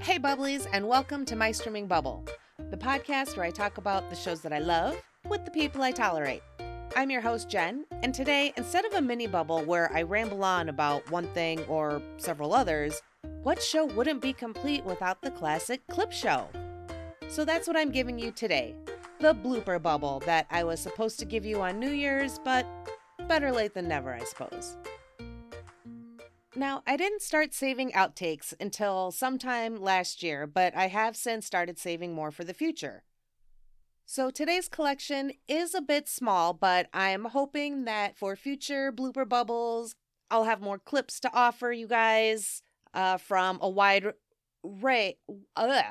Hey, Bubblies, and welcome to My Streaming Bubble, the podcast where I talk about the shows that I love with the people I tolerate. I'm your host, Jen, and today, instead of a mini bubble where I ramble on about one thing or several others, what show wouldn't be complete without the classic clip show? So that's what I'm giving you today the blooper bubble that I was supposed to give you on New Year's, but better late than never, I suppose. Now, I didn't start saving outtakes until sometime last year, but I have since started saving more for the future. So today's collection is a bit small, but I'm hoping that for future blooper bubbles, I'll have more clips to offer you guys uh, from a wide array, uh,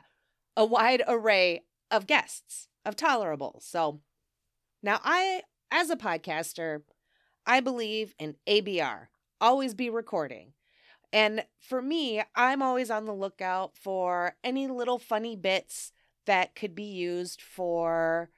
a wide array of guests, of tolerables. So now I, as a podcaster, I believe in ABR, always be recording. And for me, I'm always on the lookout for any little funny bits that could be used for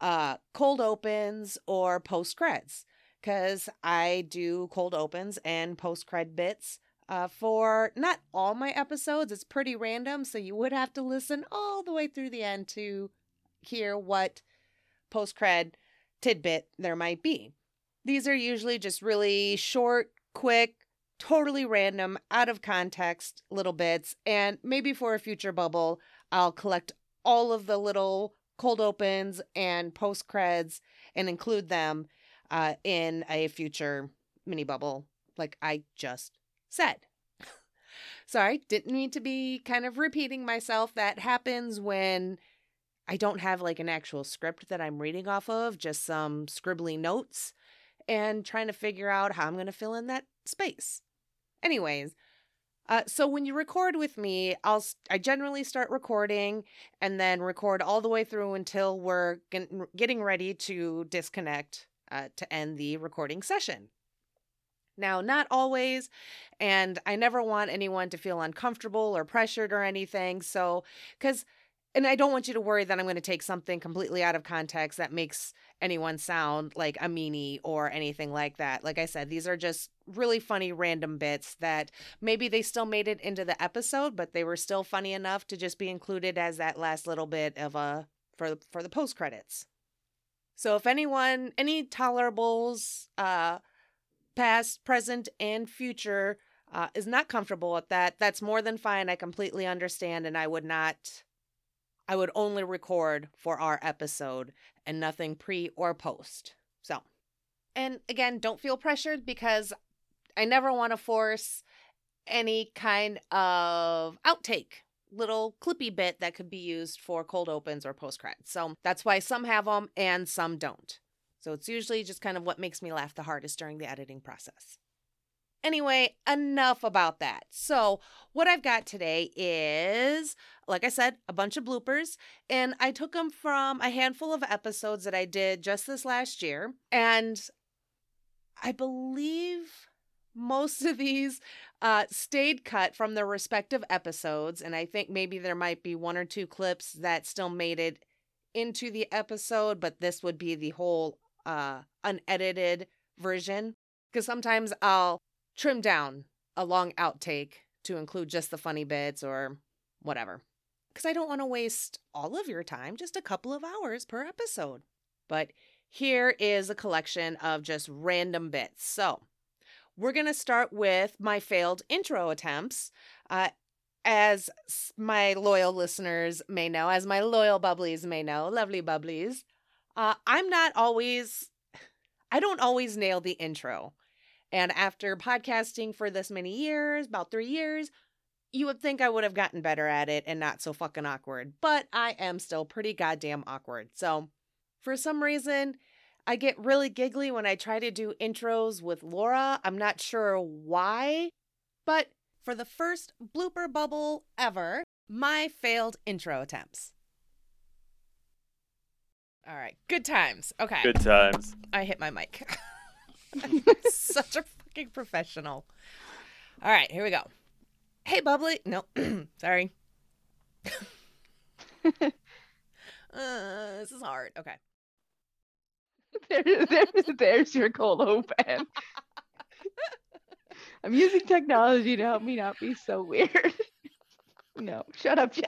uh, cold opens or post creds because I do cold opens and post cred bits uh, for not all my episodes. It's pretty random, so you would have to listen all the way through the end to hear what post cred tidbit there might be. These are usually just really short, quick, totally random, out of context little bits. And maybe for a future bubble, I'll collect all of the little cold opens and post creds and include them uh, in a future mini bubble, like I just said. Sorry, didn't mean to be kind of repeating myself. That happens when I don't have like an actual script that I'm reading off of, just some scribbly notes and trying to figure out how I'm going to fill in that space. Anyways, uh, so when you record with me, I'll I generally start recording and then record all the way through until we're getting ready to disconnect uh, to end the recording session. Now, not always, and I never want anyone to feel uncomfortable or pressured or anything. So, because and I don't want you to worry that I'm going to take something completely out of context that makes anyone sound like a meanie or anything like that. Like I said, these are just really funny random bits that maybe they still made it into the episode, but they were still funny enough to just be included as that last little bit of a for for the post credits. So if anyone any tolerables uh past, present and future uh, is not comfortable with that, that's more than fine. I completely understand and I would not I would only record for our episode and nothing pre or post. So, and again, don't feel pressured because I never want to force any kind of outtake, little clippy bit that could be used for cold opens or post credits. So that's why some have them and some don't. So it's usually just kind of what makes me laugh the hardest during the editing process. Anyway, enough about that. So, what I've got today is, like I said, a bunch of bloopers, and I took them from a handful of episodes that I did just this last year. And I believe most of these uh, stayed cut from their respective episodes. And I think maybe there might be one or two clips that still made it into the episode, but this would be the whole uh, unedited version. Because sometimes I'll trim down a long outtake to include just the funny bits or whatever. Because I don't want to waste all of your time, just a couple of hours per episode. But here is a collection of just random bits. So, we're going to start with my failed intro attempts. Uh, as my loyal listeners may know, as my loyal bubblies may know, lovely bubblies, uh, I'm not always, I don't always nail the intro. And after podcasting for this many years, about three years, you would think I would have gotten better at it and not so fucking awkward. But I am still pretty goddamn awkward. So for some reason, I get really giggly when I try to do intros with Laura. I'm not sure why, but for the first blooper bubble ever, my failed intro attempts. All right, good times. Okay. Good times. I hit my mic. Such a fucking professional. All right, here we go. Hey, bubbly. No, sorry. uh, this is hard. Okay. There, there's, there's your cold open. I'm using technology to help me not be so weird. No, shut up, Jen.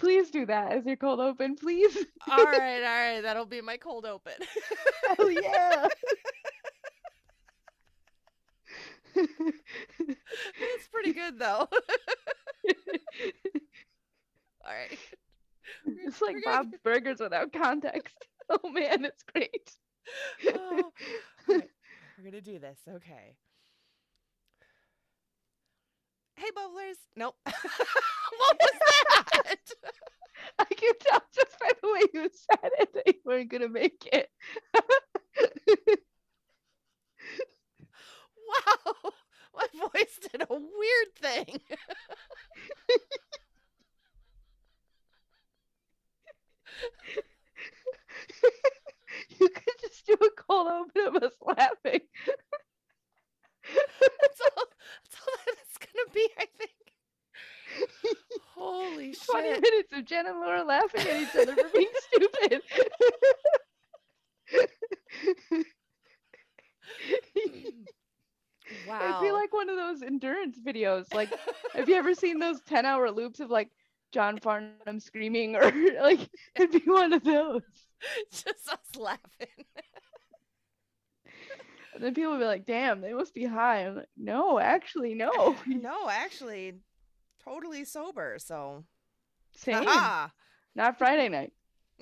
Please do that as your cold open, please. all right, all right. That'll be my cold open. Oh yeah. it's pretty good though. all right. it's like Bob's Burgers without context. Oh man, it's great. Oh, alright, We're gonna do this. Okay. Hey, bubblers. Nope. what was that? I can tell just by the way you said it that you weren't gonna make it. wow. My voice did a weird thing. you could just do a cold open of us laughing. That's all, that's all that it's gonna be, I think. Holy 20 shit. minutes of Jen and Laura laughing at each other for being stupid. Wow. It'd be like one of those endurance videos. Like, have you ever seen those 10 hour loops of like John Farnham screaming or like it'd be one of those. just us laughing. And then people would be like, damn, they must be high. I'm like, no, actually, no. no, actually, totally sober. So, Same. Aha! Not Friday night.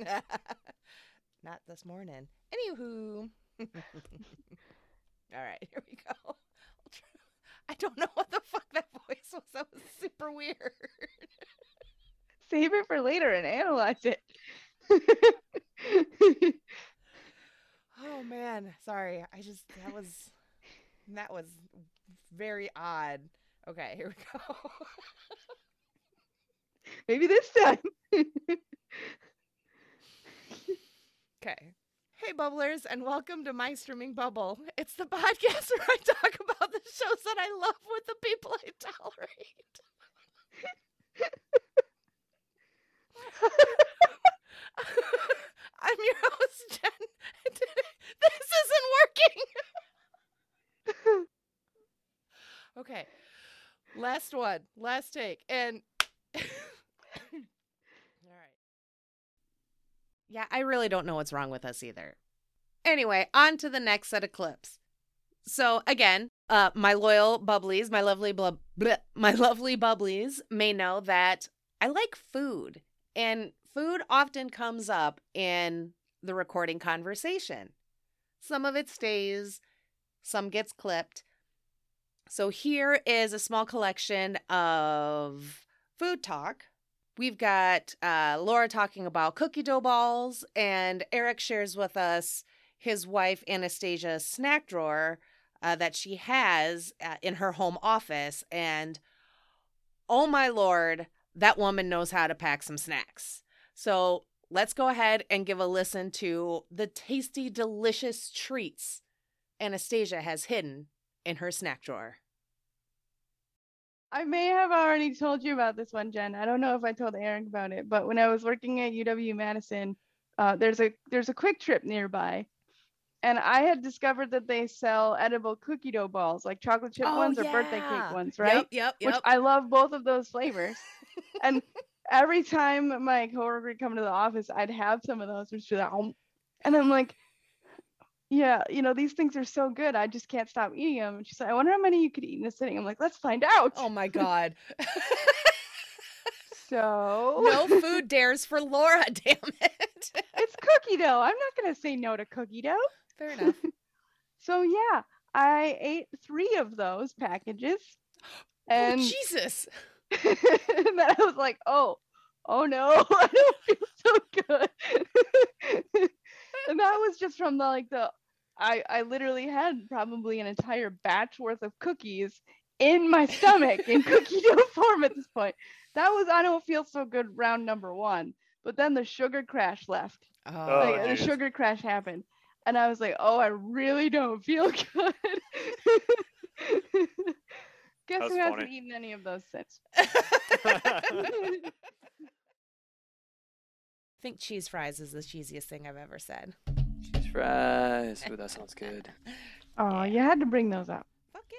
not this morning. Anywho, all right, here we go. I don't know what the fuck that voice was. That was super weird. Save it for later and analyze it. Oh man, sorry. I just that was that was very odd. Okay, here we go. Maybe this time. Okay. Hey, bubblers, and welcome to My Streaming Bubble. It's the podcast where I talk about the shows that I love with the people I tolerate. I'm your host, Jen. this isn't working. okay. Last one. Last take. And all right. Yeah, I really don't know what's wrong with us either. Anyway, on to the next set of clips. So again, uh, my loyal bubblies, my lovely blub, bleh, my lovely bubblies may know that I like food, and food often comes up in the recording conversation. Some of it stays, some gets clipped. So here is a small collection of food talk. We've got uh, Laura talking about cookie dough balls, and Eric shares with us his wife Anastasia's snack drawer uh, that she has uh, in her home office. And oh my lord, that woman knows how to pack some snacks. So let's go ahead and give a listen to the tasty, delicious treats Anastasia has hidden in her snack drawer. I may have already told you about this one, Jen. I don't know if I told Eric about it, but when I was working at UW Madison, uh, there's a there's a Kwik Trip nearby, and I had discovered that they sell edible cookie dough balls, like chocolate chip ones or birthday cake ones, right? Yep, yep, Which yep. I love both of those flavors. and every time my coworker would come to the office, I'd have some of those, which be like, "Um," and I'm like, yeah, you know, these things are so good. I just can't stop eating them. And she's like, I wonder how many you could eat in a sitting. I'm like, let's find out. oh my god. So no food dares for Laura, damn it. it's cookie dough. I'm not gonna say no to cookie dough. Fair enough. So yeah, I ate three of those packages, and, oh, Jesus. and then I was like, oh, oh no, I don't feel so good. and that was just from the like the I I literally had probably an entire batch worth of cookies in my stomach in cookie dough form at this point. That was I don't feel so good round number one. But then the sugar crash left. Oh, like the sugar crash happened and i was like oh i really don't feel good guess That's who hasn't eaten any of those since I think cheese fries is the cheesiest thing I've ever said. Cheese fries. Ooh, that sounds good. oh you had to bring those up Fuck yeah.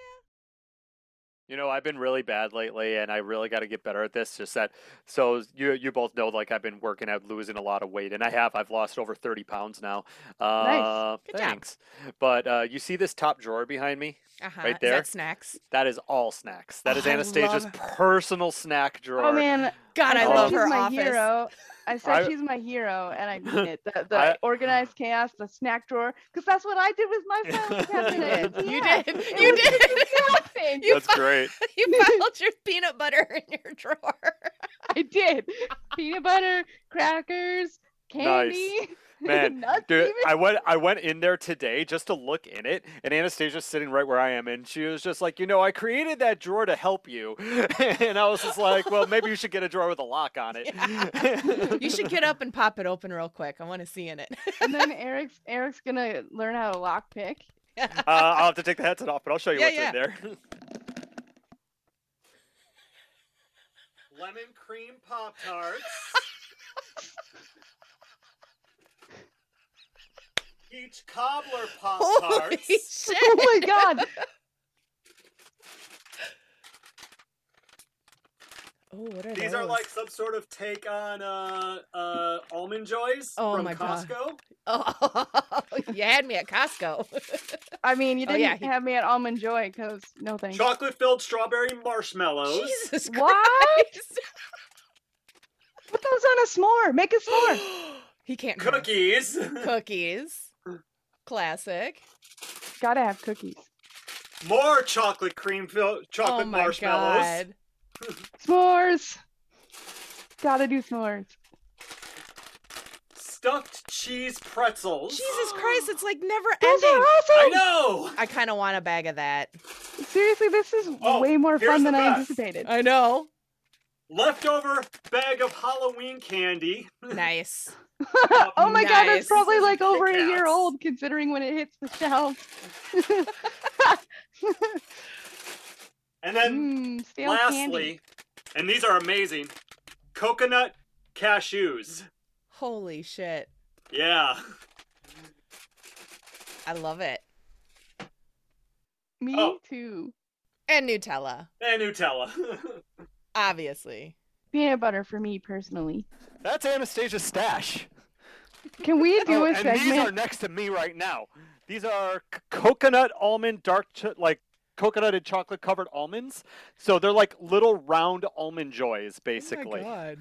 You know, I've been really bad lately, and I really got to get better at this. Just that, so you you both know, like I've been working at losing a lot of weight, and I have. I've lost over thirty pounds now. Uh, Good job. thanks. But uh, you see this top drawer behind me? Uh-huh. Right Is there. that snacks? That is all snacks. That is Oh, I Anastasia's love- personal snack drawer. Oh man, God, I, said love her my office. hero. I said I- she's my hero, and I mean it. The, the I- organized chaos, the snack drawer, because that's what I did with my filing cabinet. You Yeah, did. it You was did. the exact thing. You That's great. you piled your peanut butter in your drawer. I did. Peanut butter, crackers, candy, Man. Dude, even. I went I went in there today just to look in it, and Anastasia's sitting right where I am, and she was just like, you know, I created that drawer to help you, and I was just like, well, maybe you should get a drawer with a lock on it. You should get up and pop it open real quick. I want to see in it. and then Eric's Eric's gonna learn how to lock pick. Uh, I'll have to take the headset off, but I'll show you Yeah, what's yeah. in there. Lemon cream Pop Tarts. Peach cobbler Pop Holy shit! Oh my god! Oh, what are These those? are like some sort of take on uh, uh, almond joys Oh from my God. Costco. Oh, you had me at Costco. I mean, you Oh, didn't yeah, he- have me at almond joy because no thanks. Chocolate filled strawberry marshmallows. Jesus What? Put those on a s'more. Make a s'more. he can't. Cookies. Cookies. Classic. Gotta have cookies. More chocolate cream filled chocolate oh my marshmallows. god. S'mores. Gotta do s'mores. Stuffed cheese pretzels. Jesus Christ, it's like never Those are ending. I know. I kind of want a bag of that. Seriously, this is Oh, way more fun than I best. anticipated. I know. Leftover bag of Halloween candy. Nice. oh my god, it's probably like over a year old considering when it hits the shelf. And then Mmm, stale candy. lastly, and these are amazing, coconut cashews. Holy shit. Yeah. I love it. Me Oh. too. And Nutella, And Nutella. Obviously. Peanut butter for me personally. That's Anastasia's stash. Can we do Oh, a and these are next to me right now. These are c- coconut almond dark, ch- like coconut and chocolate covered almonds. So they're like little round almond joys, basically. Oh my god.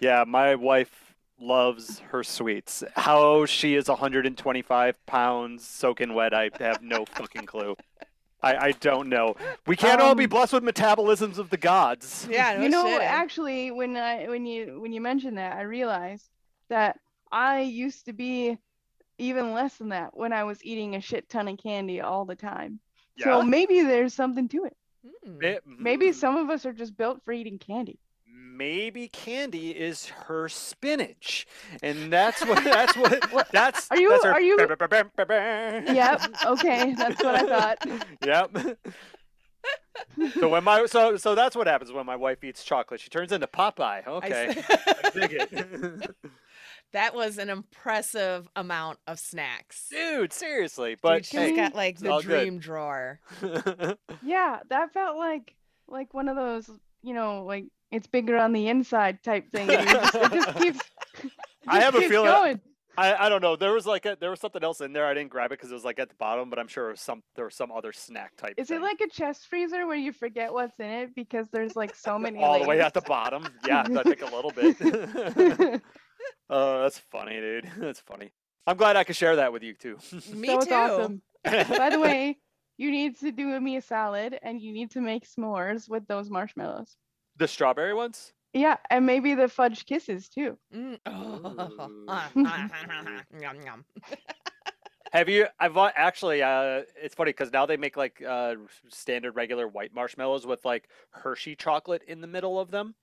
Yeah, my wife loves her sweets. How she is 125 pounds soaking wet, I have no fucking clue. I, I don't know. We can't all be Um, blessed with metabolisms of the gods. Yeah, no you know, shit. actually, when I when you when you mentioned that, I realized that I used to be even less than that when I was eating a shit ton of candy all the time. Yeah. So maybe there's something to it. Mm. Maybe mm, some of us are just built for eating candy. Maybe candy is her spinach, and that's what that's what What- that's. Are you- that's her are you- Yep. Yep. Okay, that's what I thought. Yep. so when my so so that's what happens when my wife eats chocolate. She turns into Popeye. I Okay. s- I dig it. that was an impressive amount of snacks. Dude, seriously. But Dude, she's hey, got like the all good. dream drawer. Yeah, that felt like like one of those, you know, like it's bigger on the inside type thing. It just, it just keeps. it I just have a feeling- Going. I, I don't know. There was like a, there was something else in there. I didn't grab it because it was like at the bottom, but I'm sure it was some there was some other snack type. Is thing. it like a chest freezer where you forget what's in it because there's like so many all the way at the bottom? Yeah, I think a little bit. Oh, that's funny, dude. That's funny. I'm glad I could share that with you too. Me that was too. awesome. By the way, you need to do me a salad and you need to make s'mores with those marshmallows. The strawberry ones. Yeah, and maybe the fudge kisses too. Mm. Oh. Yum, yum. Have you? I've actually. Uh, it's funny because now they make like uh, standard regular white marshmallows with like Hershey chocolate in the middle of them.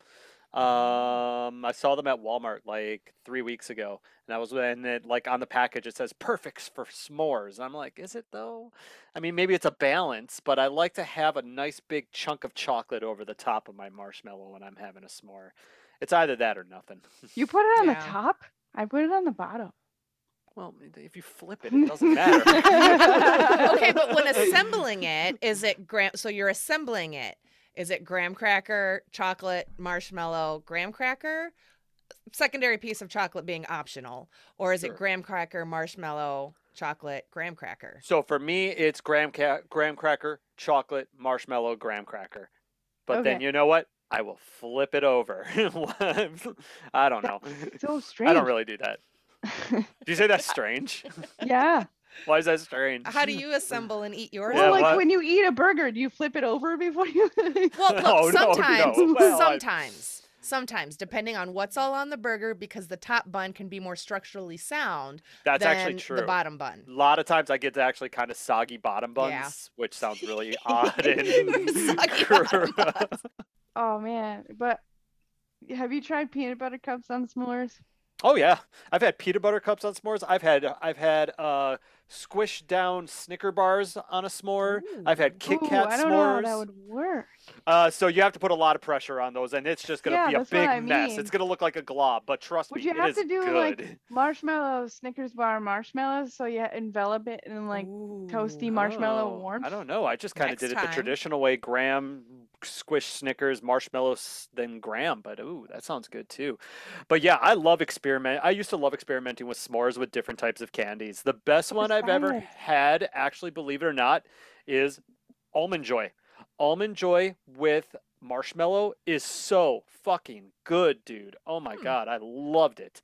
Um, I saw them at Walmart like three weeks ago, and I was and it, like on the package it says "perfect for s'mores." And I'm like, is it though? I mean, maybe it's a balance, but I like to have a nice big chunk of chocolate over the top of my marshmallow when I'm having a s'more. It's either that or nothing. You put it on Yeah. the top? I put it on the bottom. Well, if you flip it, it doesn't matter. okay, but when assembling it, is it gram? So you're assembling it. Is it graham cracker, chocolate, marshmallow, graham cracker? Secondary piece of chocolate being optional. Or is Sure. it graham cracker, marshmallow, chocolate, graham cracker? So for me, it's graham ca- graham cracker, chocolate, marshmallow, graham cracker. But then you know what? I will flip it over. I don't know. So strange. I don't really do that. Do you say that's strange? yeah. Why is that strange? How do you assemble and eat yours? Yeah, well, like what? when you eat a burger, do you flip it over before you? Well, look, No, no, no. sometimes, I- sometimes, sometimes, depending on what's all on the burger, because the top bun can be more structurally sound That's than actually true. the bottom bun. A lot of times I get to actually kind of soggy bottom buns, Yeah. which sounds really odd and gross. oh man, but have you tried peanut butter cups on s'mores? Oh yeah, I've had peanut butter cups on s'mores. I've had I've had uh squished down Snicker bars on a s'more. I've had Kit Kat Ooh, Kat I don't know how that would work. Uh, so you have to put a lot of pressure on those, and it's just gonna Yeah, be a big I mess. It's gonna look like a glob, but trust Would me, you have to do good. like marshmallow Snickers bar marshmallows so you envelop it in like toasty marshmallow Oh, warmth? I don't know. I just kind of did it the traditional way: graham, squish Snickers, marshmallows, then graham. But ooh, that sounds good too. But yeah, I love experiment. I used to love experimenting with s'mores with different types of candies. The best one I've ever had, actually, believe it or not, is almond joy. Almond joy with marshmallow is so fucking good, dude. Oh my Hmm. god, I loved it.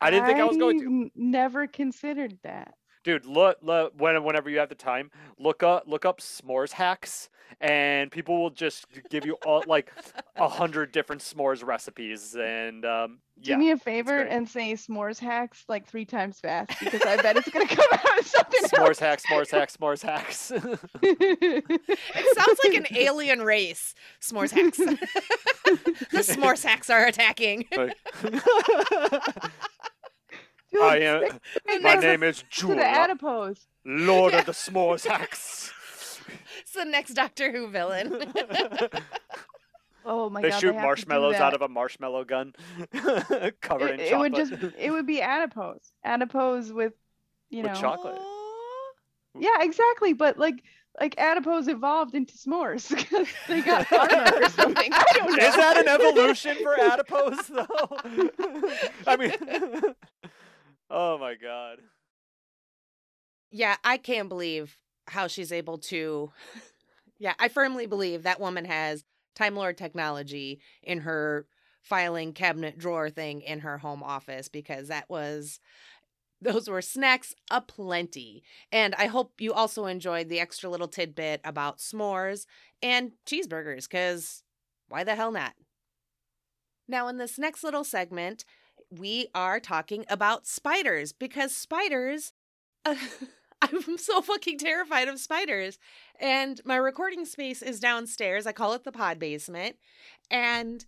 I didn't think I was going to. Never considered that. Dude, look, look when whenever you have the time, look up look up s'mores hacks, and people will just give you all like a hundred different s'mores recipes, and um, Do yeah, me a favor and say s'mores hacks like three times fast because I bet it's gonna come out as something s'mores hacks, s'mores hacks, s'mores hacks. else. It sounds like an alien race. S'mores hacks. the s'mores hacks are attacking. Like- Dude, I am. stick My name is to the adipose. Lord Yeah. of the s'mores hacks. It's the next Doctor Who villain. Oh my god. they god! shoot have to marshmallows out of a marshmallow gun, covered in it, it would just it would be adipose. Adipose with you With know chocolate. Yeah, exactly. But like like adipose evolved into s'mores because they got armor or something. I don't know. Is that an evolution for adipose though? I mean, oh my god. Yeah, I can't believe how she's able to. Yeah, I firmly believe that woman has Time Lord technology in her filing cabinet drawer thing in her home office because that was. Those were snacks aplenty. And I hope you also enjoyed the extra little tidbit about s'mores and cheeseburgers, because why the hell not? Now, in this next little segment, we are talking about spiders because spiders. I'm so fucking terrified of spiders. And my recording space is downstairs. I call it the pod basement. And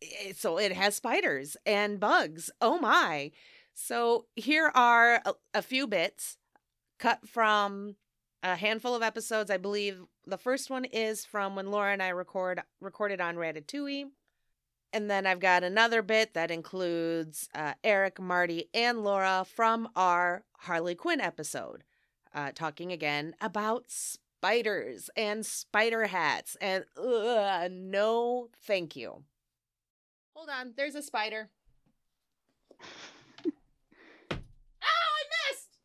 it, so it has spiders and bugs. Oh my. So here are a, a few bits cut from a handful of episodes. I believe the first one is from when Laura and I record recorded on Ratatouille. And then I've got another bit that includes uh, Eric, Marty, and Laura from our Harley Quinn episode, uh, talking again about spiders and spider hats. And ugh, no, thank you. Hold on, there's a spider. Ow, I missed!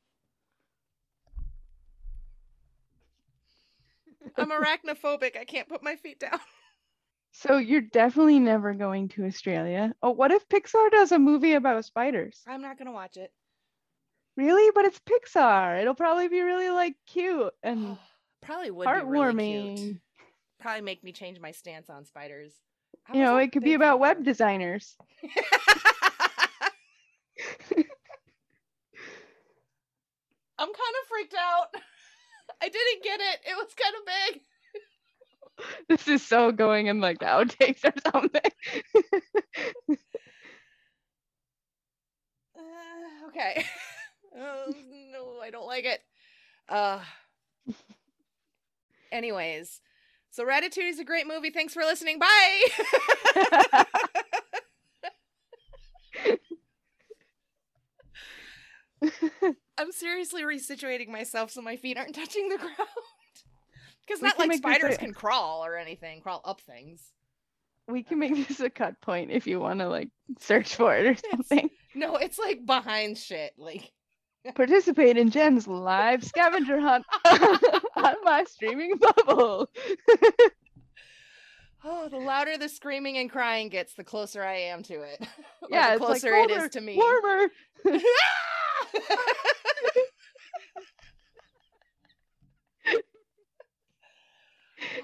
I'm arachnophobic. I can't put my feet down. So you're definitely never going to Australia. Oh, what if Pixar does a movie about spiders? I'm not going to watch it. Really? But it's Pixar. It'll probably be really like cute and Probably would be really heartwarming. Probably make me change my stance on spiders. I you know, it could be about web designers. I'm kind of freaked out. I didn't get it. It was kind of big. This is so going in like the outtakes or something. Uh, okay. Oh, no, I don't like it. Uh. Anyways, so Ratatouille is a great movie. Thanks for listening. Bye. I'm seriously resituating myself so my feet aren't touching the ground. Because not like spiders a- can crawl or anything, crawl up things. We can make this a cut point if you want to like search for it or something. No, it's like behind shit. Like, Participate in Jen's live scavenger hunt on my streaming bubble. oh, the louder the screaming and crying gets, the closer I am to it. Yeah, the it's like closer it is to me. Warmer. Ah!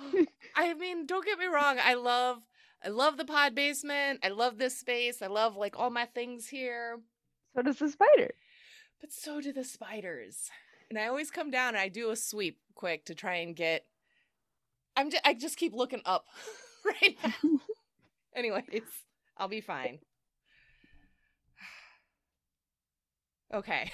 I mean, don't get me wrong. I love, I love the pod basement. I love this space. I love like all my things here. So does the spider. But so do the spiders. And I always come down and I do a sweep quick to try and get. I'm just, I just keep looking up right now. Anyways, I'll be fine. Okay.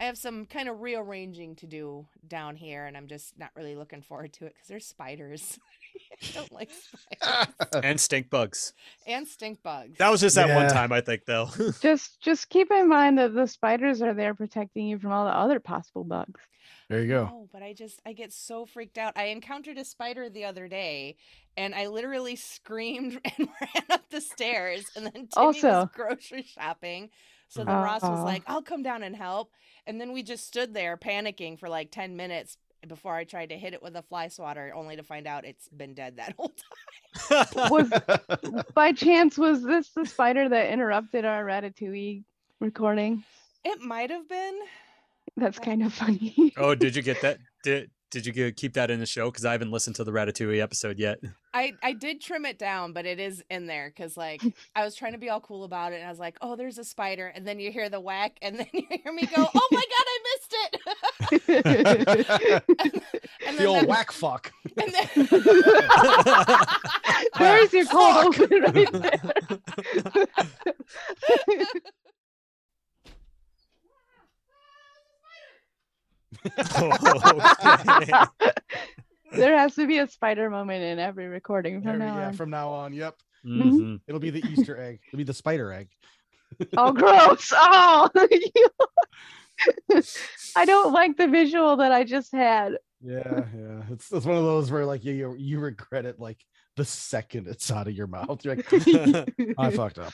I have some kind of rearranging to do down here, and I'm just not really looking forward to it because there's spiders. I don't like spiders. and stink bugs. and stink bugs. That was just that one time, I think, though. just just keep in mind that the spiders are there protecting you from all the other possible bugs. There you go. No, but I just I get so freaked out. I encountered a spider the other day, and I literally screamed and ran up the stairs. And then Timmy was Also- grocery shopping, so then Ross was oh. like, "I'll come down and help." And then we just stood there panicking for like ten minutes before I tried to hit it with a fly swatter, only to find out it's been dead that whole time. Was by chance was this the spider that interrupted our Ratatouille recording? It might have been. That's kind of funny. oh, did you get that? Did did you keep that in the show? Because I haven't listened to the Ratatouille episode yet. I I did trim it down, but it is in there because like I was trying to be all cool about it, and I was like, "Oh, there's a spider," and then you hear the whack, and then you hear me go, "Oh my god, I missed it!" and the old that- whack fuck. and then- There's your cold open right there. Okay. there has to be a spider moment in every recording from we- now yeah, on. from now on. Yep. Mhm. It'll be the Easter egg. It'll be the spider egg. Oh, gross! Oh, I don't like the visual that I just had. Yeah, yeah. It's it's one of those where like you you, you regret it like the second it's out of your mouth. You're like, I fucked up.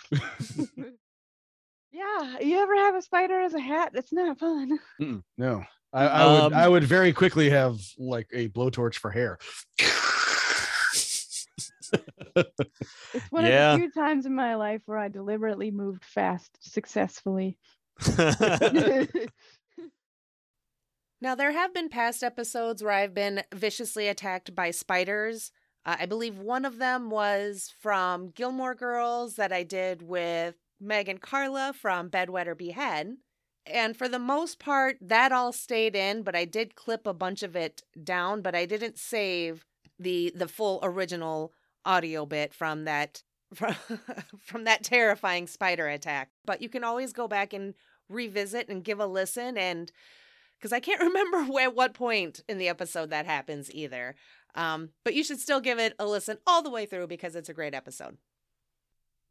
Yeah, you ever have a spider as a hat? It's not fun. Mm-mm, no. I, I would Um, I would very quickly have like a blowtorch for hair. It's one Yeah. of the few times in my life where I deliberately moved fast successfully. now there have been past episodes where I've been viciously attacked by spiders. Uh, I believe one of them was from Gilmore Girls that I did with Meg and Carla from Bedwetter Behead. And for the most part, that all stayed in, but I did clip a bunch of it down, but I didn't save the the full original audio bit from that from, from that terrifying spider attack. But you can always go back and revisit and give a listen and because I can't remember where what point in the episode that happens either. Um, but you should still give it a listen all the way through because it's a great episode.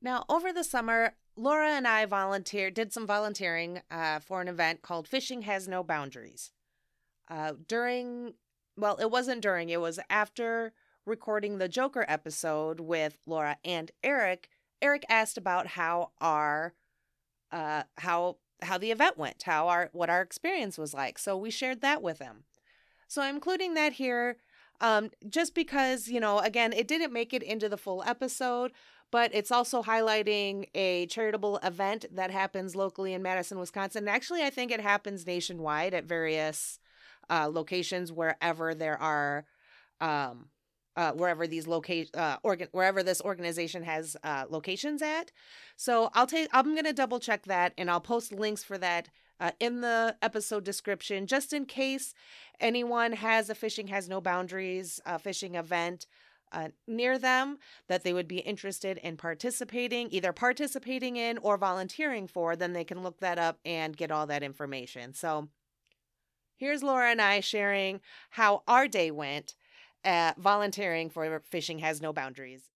Now, over the summer, Laura and I volunteered, did some volunteering uh, for an event called Fishing Has No Boundaries. Uh, during, well, it wasn't during, it was after recording the Joker episode with Laura and Eric. Eric asked about how our, uh, how how the event went, how our what our experience was like. So we shared that with him. So I'm including that here, um, just because you know, again, it didn't make it into the full episode, but it's also highlighting a charitable event that happens locally in Madison, Wisconsin. Actually, I think it happens nationwide at various uh, locations wherever there are. Um, uh, wherever these location, uh, organ, wherever this organization has uh, locations at. So I'll take. I'm gonna double check that, and I'll post links for that uh, in the episode description, just in case anyone has a fishing has no boundaries fishing event uh, near them that they would be interested in participating, either participating in or volunteering for. Then they can look that up and get all that information. So here's Laura and I sharing how our day went. Uh, volunteering for Fishing Has No Boundaries.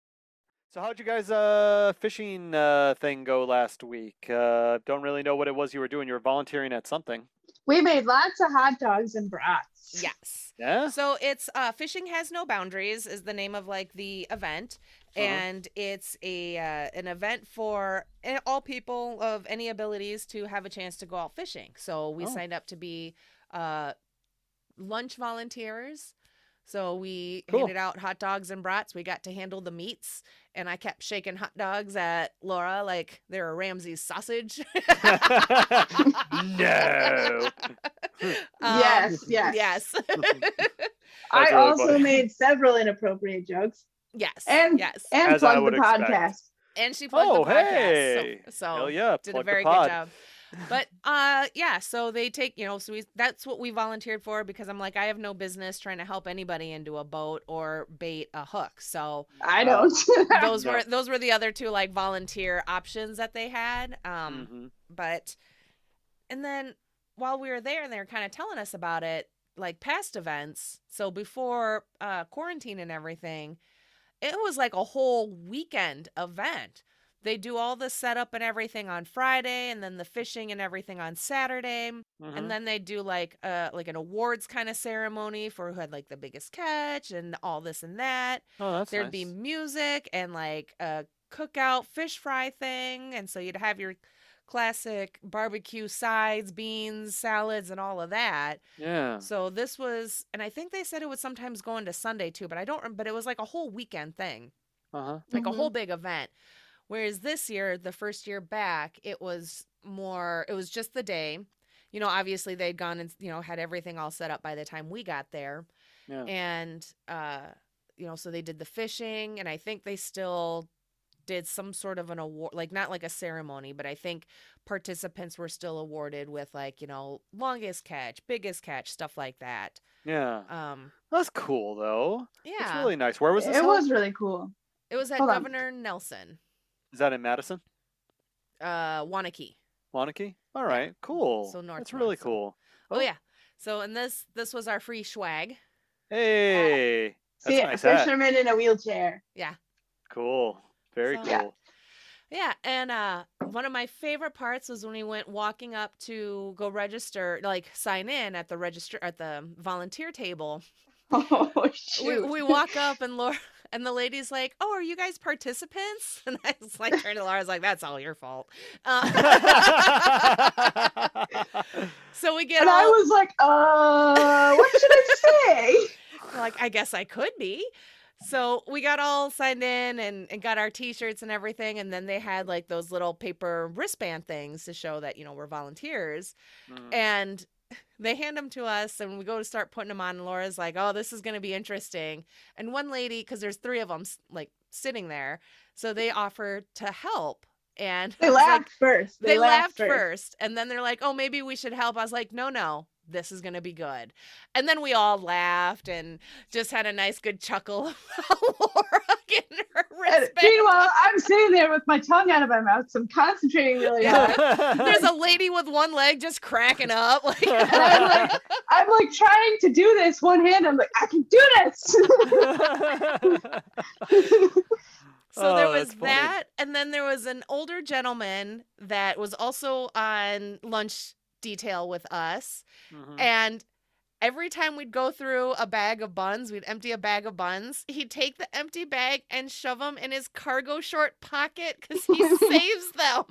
So how'd you guys uh fishing uh thing go last week? Uh don't really know what it was you were doing. You were volunteering at something. We made lots of hot dogs and brats. Yes. Yeah. So it's uh, fishing has no boundaries is the name of like the event, Uh-huh. and it's a uh, an event for all people of any abilities to have a chance to go out fishing. So we Oh. signed up to be uh, lunch volunteers. So we Cool. handed out hot dogs and brats. We got to handle the meats, and I kept shaking hot dogs at Laura like they're a Ramsay's sausage. no. Um, yes, yes. yes, I really also funny. made several inappropriate jokes yes, And- yes. and As plugged would the expect. podcast. and she plugged Oh, the podcast. hey. So, so Hell yeah. did a very good job. But uh yeah, so they take, you know, so we that's what we volunteered for because I'm like I have no business trying to help anybody into a boat or bait a hook. So I don't. those were those were the other two like volunteer options that they had. Um Mhm. but and then while we were there and they were kind of telling us about it like past events so before uh quarantine and everything it was like a whole weekend event they do all the setup and everything on friday and then the fishing and everything on saturday Mhm. and then they do like uh like an awards kind of ceremony for who had like the biggest catch and all this and that oh, that's there'd be music and like a cookout fish fry thing and so you'd have your classic barbecue sides beans salads and all of that Yeah. so this was and i think they said it would sometimes go into sunday too but i don't rem- but it was like a whole weekend thing Uh huh. like Mhm. a whole big event whereas this year the first year back it was more it was just the day you know obviously they'd gone and you know had everything all set up by the time we got there Yeah. and uh you know so they did the fishing and i think they still did some sort of an award like not like a ceremony but i think participants were still awarded with like you know longest catch biggest catch stuff like that Yeah. um That's cool though. yeah It's really nice. Where was this? it held? was really cool. it was at Hold on. governor nelson Is that in Madison? uh Waunakee Waunakee? All right. Cool. so north That's really so- cool. oh yeah so and this this was our free swag Hey. That's See, a a nice hat. fisherman in a wheelchair. Yeah. Cool. Very So- cool. Yeah. Yeah, and uh one of my favorite parts was when we went walking up to go register, like sign in at the register at the volunteer table. Oh We, shoot! we walk up and Laura and the lady's like, "Oh, are you guys participants?" And I was like, turned to Laura, I was like, "That's all your fault." Uh, so we get and all I was like, uh, what should I say? like I guess I could be. So we got all signed in and, and got our t-shirts and everything and then they had like those little paper wristband things to show that you know we're volunteers Mm. and they hand them to us and we go to start putting them on and Laura's like oh this is going to be interesting and one lady cuz there's 3 of them like sitting there so they offer to help and They was like, laughed first. they, laughed first. and then they're like oh maybe we should help i was like no no this is gonna be good and then we all laughed and just had a nice good chuckle about laura getting her And wristband meanwhile, I'm sitting there with my tongue out of my mouth, so I'm concentrating really hard. there's a lady with one leg just cracking up like I'm like, I'm like trying to do this one hand. I'm like, I can do this. So there Oh, was that's that, and then there was an older gentleman that was also on lunch detail with us. Mhm. And every time we'd go through a bag of buns, we'd empty a bag of buns. He'd take the empty bag and shove them in his cargo short pocket because he saves them.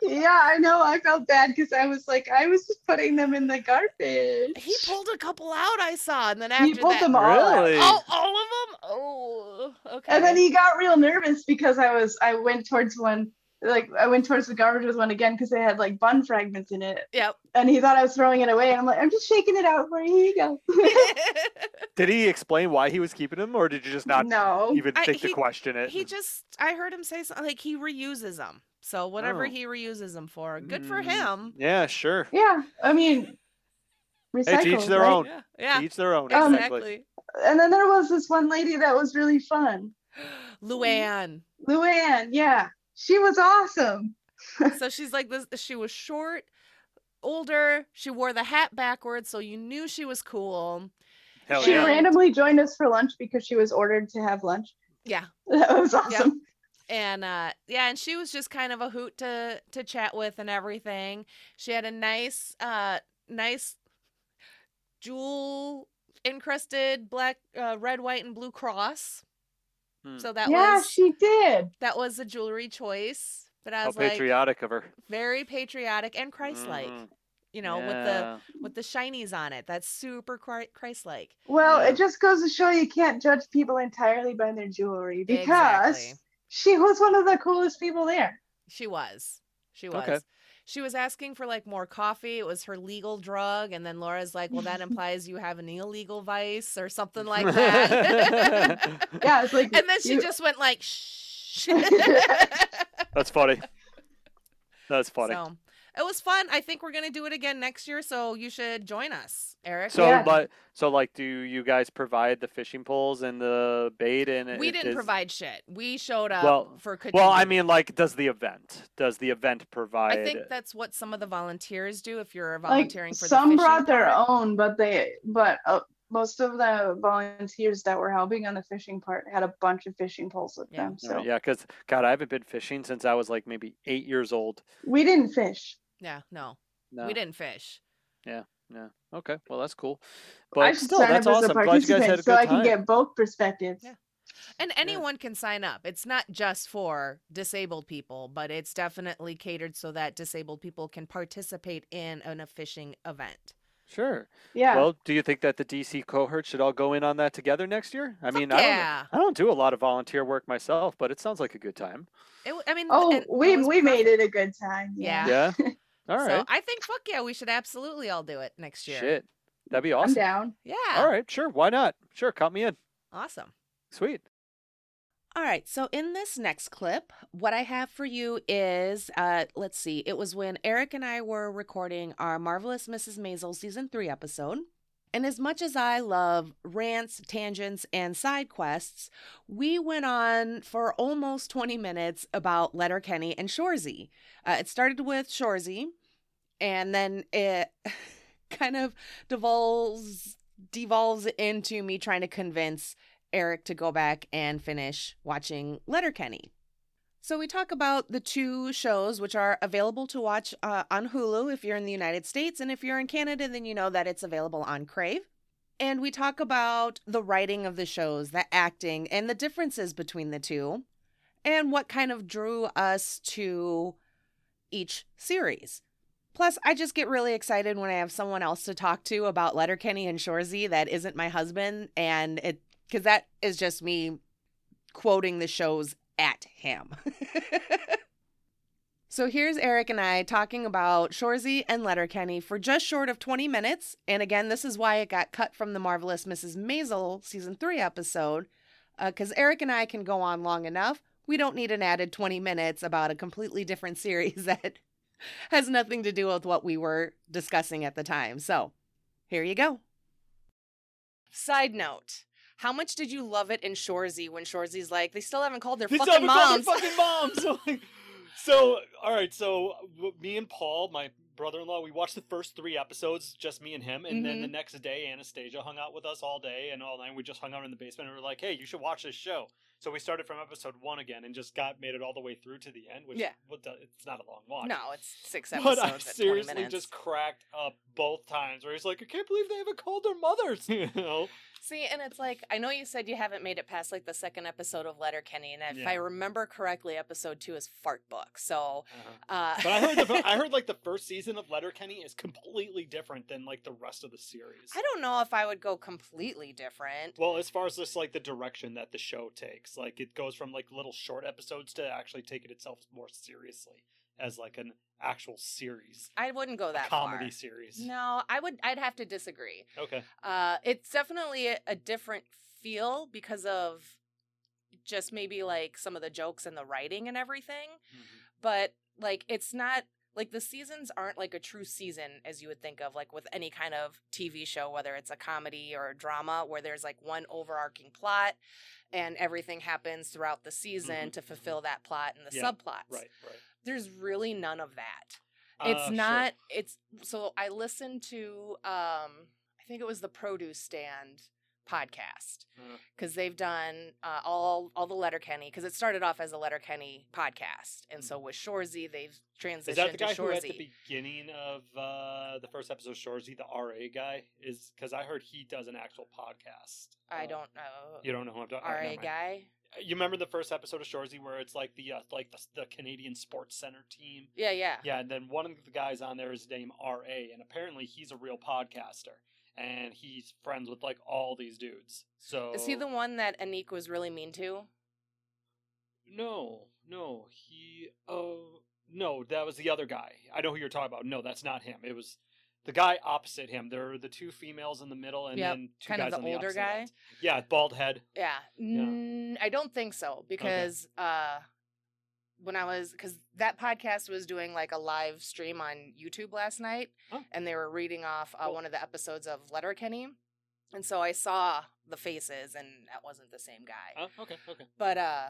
yeah, I know. I felt bad because I was like, I was just putting them in the garbage. He pulled a couple out, I saw, and then after He pulled that, them all out. Really? oh, all of them. Oh, okay. And then he got real nervous because I was I went towards one like I went towards the garbage with one again because they had like bun fragments in it. Yep. And he thought I was throwing it away. And I'm like, I'm just shaking it out for you. Here you go. Did he explain why he was keeping them, or did you just not no. even I- think he- to question it? he just, I heard him say something like he reuses them. So whatever Oh. he reuses them for, good for Mm, him. Yeah, sure. Yeah. I mean Hey, recycle. to each their right? own. Yeah. Yeah. each their own. Um, exactly. Exactly. And then there was this one lady that was really fun. Luann. Luann, yeah. She was awesome. so she's like this she was short older she wore the hat backwards so you knew she was cool Hell she yeah. randomly joined us for lunch because she was ordered to have lunch. yeah That was awesome. and uh yeah and she was just kind of a hoot to to chat with and everything she had a nice uh nice jewel encrusted black, uh, red, white, and blue cross. Hmm. So that yeah, was she did. that was a jewelry choice. But I How was like patriotic of her. very patriotic and Christ-like. Mhm. You know, with the with the shinies on it. That's super Chri- Christ-like. Well, Yeah. it just goes to show you can't judge people entirely by their jewelry because Exactly. she was one of the coolest people there. She was. She was. Okay. She was asking for like more coffee. It was her legal drug, and then Laura's like, "Well, that implies you have an illegal vice or something like that." Yeah, it's like and then she you- just went like, "Shh." That's funny. That's funny. So it was fun. I think we're gonna do it again next year, so you should join us, Eric. So, Yeah. but so like, do you guys provide the fishing poles and the bait? And we it didn't is- provide shit. We showed up Well- for. Well, I mean, like, does the event? Does the event provide? I think that's what some of the volunteers do. If you're like volunteering for some fishing brought their part. own, but they but uh, most of the volunteers that were helping on the fishing part had a bunch of fishing poles with Yeah. them. All So yeah, because God, I haven't been fishing since I was like maybe eight years old. we didn't fish. Yeah, no, No, we didn't fish. Yeah. yeah. Okay, well that's cool. I But should still, sign that's up awesome. a Glad you guys had a participant good so I time. can get both perspectives. Yeah. And anyone can sign up. It's not just for disabled people, but it's definitely catered so that disabled people can participate in an a fishing event. Sure. Yeah. Well, do you think that the DC cohort should all go in on that together next year? I Fuck mean, I don't. yeah. I don't do a lot of volunteer work myself, but it sounds like a good time. It, w- I mean, oh, it we was we made it a good time. Yeah. Yeah. Yeah. All right. So I think fuck yeah, we should absolutely all do it next year. Shit. That'd be awesome. I'm awesome. down. Yeah. All right. Sure. Why not? Sure. Count me in. Awesome. Sweet. All right, so in this next clip, what I have for you is uh let's see, it was when Eric and I were recording our Marvelous Mrs. Maisel season 3 episode. And as much as I love rants, tangents, and side quests, we went on for almost 20 minutes about Letterkenny and Shorzy. Uh, it started with Shorzy, and then it kind of devolves devolves into me trying to convince Eric to go back and finish watching Letterkenny. So we talk about the two shows which are available to watch uh, on Hulu if you're in the United States, and if you're in Canada, then you know that it's available on Crave. And we talk about the writing of the shows, the acting, and the differences between the two, and what kind of drew us to each series. Plus, I just get really excited when I have someone else to talk to about Letterkenny and Shorzy that isn't my husband, and it because that is just me quoting the shows at him. so here's Eric and I talking about Shorzy and Letterkenny for just short of 20 minutes. And again, this is why it got cut from the Marvelous Mrs. Maisel season 3 episode, uh, because Eric and I can go on long enough. We don't need an added 20 minutes about a completely different series that has nothing to do with what we were discussing at the time. So here you go. Side note. How much did you love it in Shorzy when Shorzy's like, they still haven't called their They fucking still haven't moms? called their fucking moms. So, like, so, all right. So, me and Paul, my brother-in-law, we watched the first three episodes, just me and him, and then the Mm-hmm. next day, Anastasia hung out with us all day and all night. We just hung out in the basement, and we are like, "Hey, you should watch this show." So we started from episode one again, and just got made it all the way through to the end. Which, Yeah. it's not a long watch. no, it's six episodes. But I at 20 seriously just cracked up both times where he's like, I can't believe they haven't called their mothers. You know? See, and it's like I know you said you haven't made it past like the second episode of Letterkenny, and if Yeah. I remember correctly, episode two is Fart Book. So, Uh-huh. uh, But I heard the I heard like the first season of Letterkenny is completely different than like the rest of the series. I don't know if I would go completely different. Well, as far as just like the direction that the show takes, like it goes from like little short episodes to actually taking itself more seriously as like an actual series, I wouldn't go a that comedy far. series. No, I would. I'd have to disagree. Okay. Uh, it's definitely a, a different feel because of just maybe like some of the jokes and the writing and everything. But like, it's not like the seasons aren't like a true season as you would think of, like with any kind of TV show, whether it's a comedy or a drama, where there's like one overarching plot and everything happens throughout the season Mhm, to fulfill that plot and the Yeah, subplots. Right. Right. There's really none of that Uh, it's sure. not it's so i listened to um i think it was the produce stand podcast Uh. because they've done uh, all all the Letterkenny because it started off as a Letterkenny podcast, and so with Shorzy they've transitioned Is that the guy who at the beginning of uh, the first episode, Shorzy, the RA guy, is because I heard he does an actual podcast. I Uh, don't know. You don't know who I'm talking. RA alright, guy. You remember the first episode of Shorzy where it's like the uh, like the, the Canadian Sports Center team? Yeah, yeah. Yeah, and then one of the guys on there is named RA, and apparently he's a real podcaster, and he's friends with like all these dudes. So Is he the one that Anik was really mean to? No, no, he. Oh, no, that was the other guy. I know who you're talking about. No, that's not him. It was the guy opposite him. There are the two females in the middle, and Yep, then two kind of guys the on the older opposite guy? Yeah, bald head. Yeah. Mm, I don't think so because uh when I was cuz that podcast was doing like a live stream on YouTube last night Oh. and they were reading off uh, Cool. one of the episodes of Letterkenny. And so I saw the faces and that wasn't the same guy. Oh, okay, okay. But uh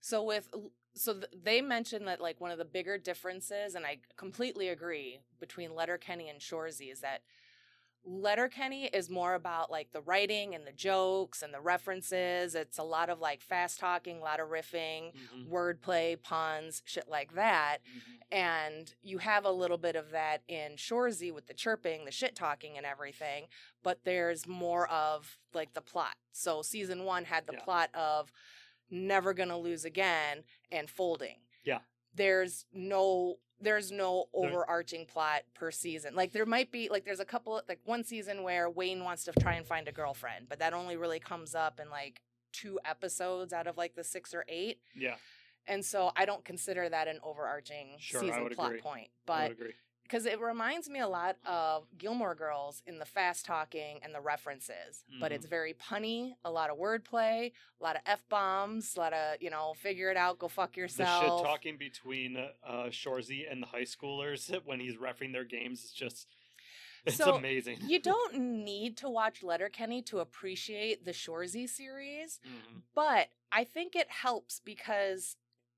so with so th- they mentioned that like one of the bigger differences and I completely agree between Letterkenny and Shorzy is that Letterkenny is more about like the writing and the jokes and the references. It's a lot of like fast talking, a lot of riffing, Mhm, wordplay, puns, shit like that. mhm. And you have a little bit of that in Shorzy with the chirping, the shit talking, and everything. But there's more of like the plot. So season one had the Yeah. plot of never gonna lose again and folding. Yeah. There's no there's no overarching plot per season. Like there might be like there's a couple like one season where Wayne wants to try and find a girlfriend, but that only really comes up in like two episodes out of like the six or eight. Yeah, And so I don't consider that an overarching Sure, season plot agree. point. I But would agree. Because it reminds me a lot of Gilmore Girls in the fast talking and the references. But Mhm. it's very punny, a lot of wordplay, a lot of f bombs, a lot of you know, figure it out, go fuck yourself. The shit talking between uh, Shorzy and the high schoolers when he's refing their games is just. It's So, amazing. You don't need to watch Letterkenny to appreciate the Shorzy series, Mhm. but I think it helps because,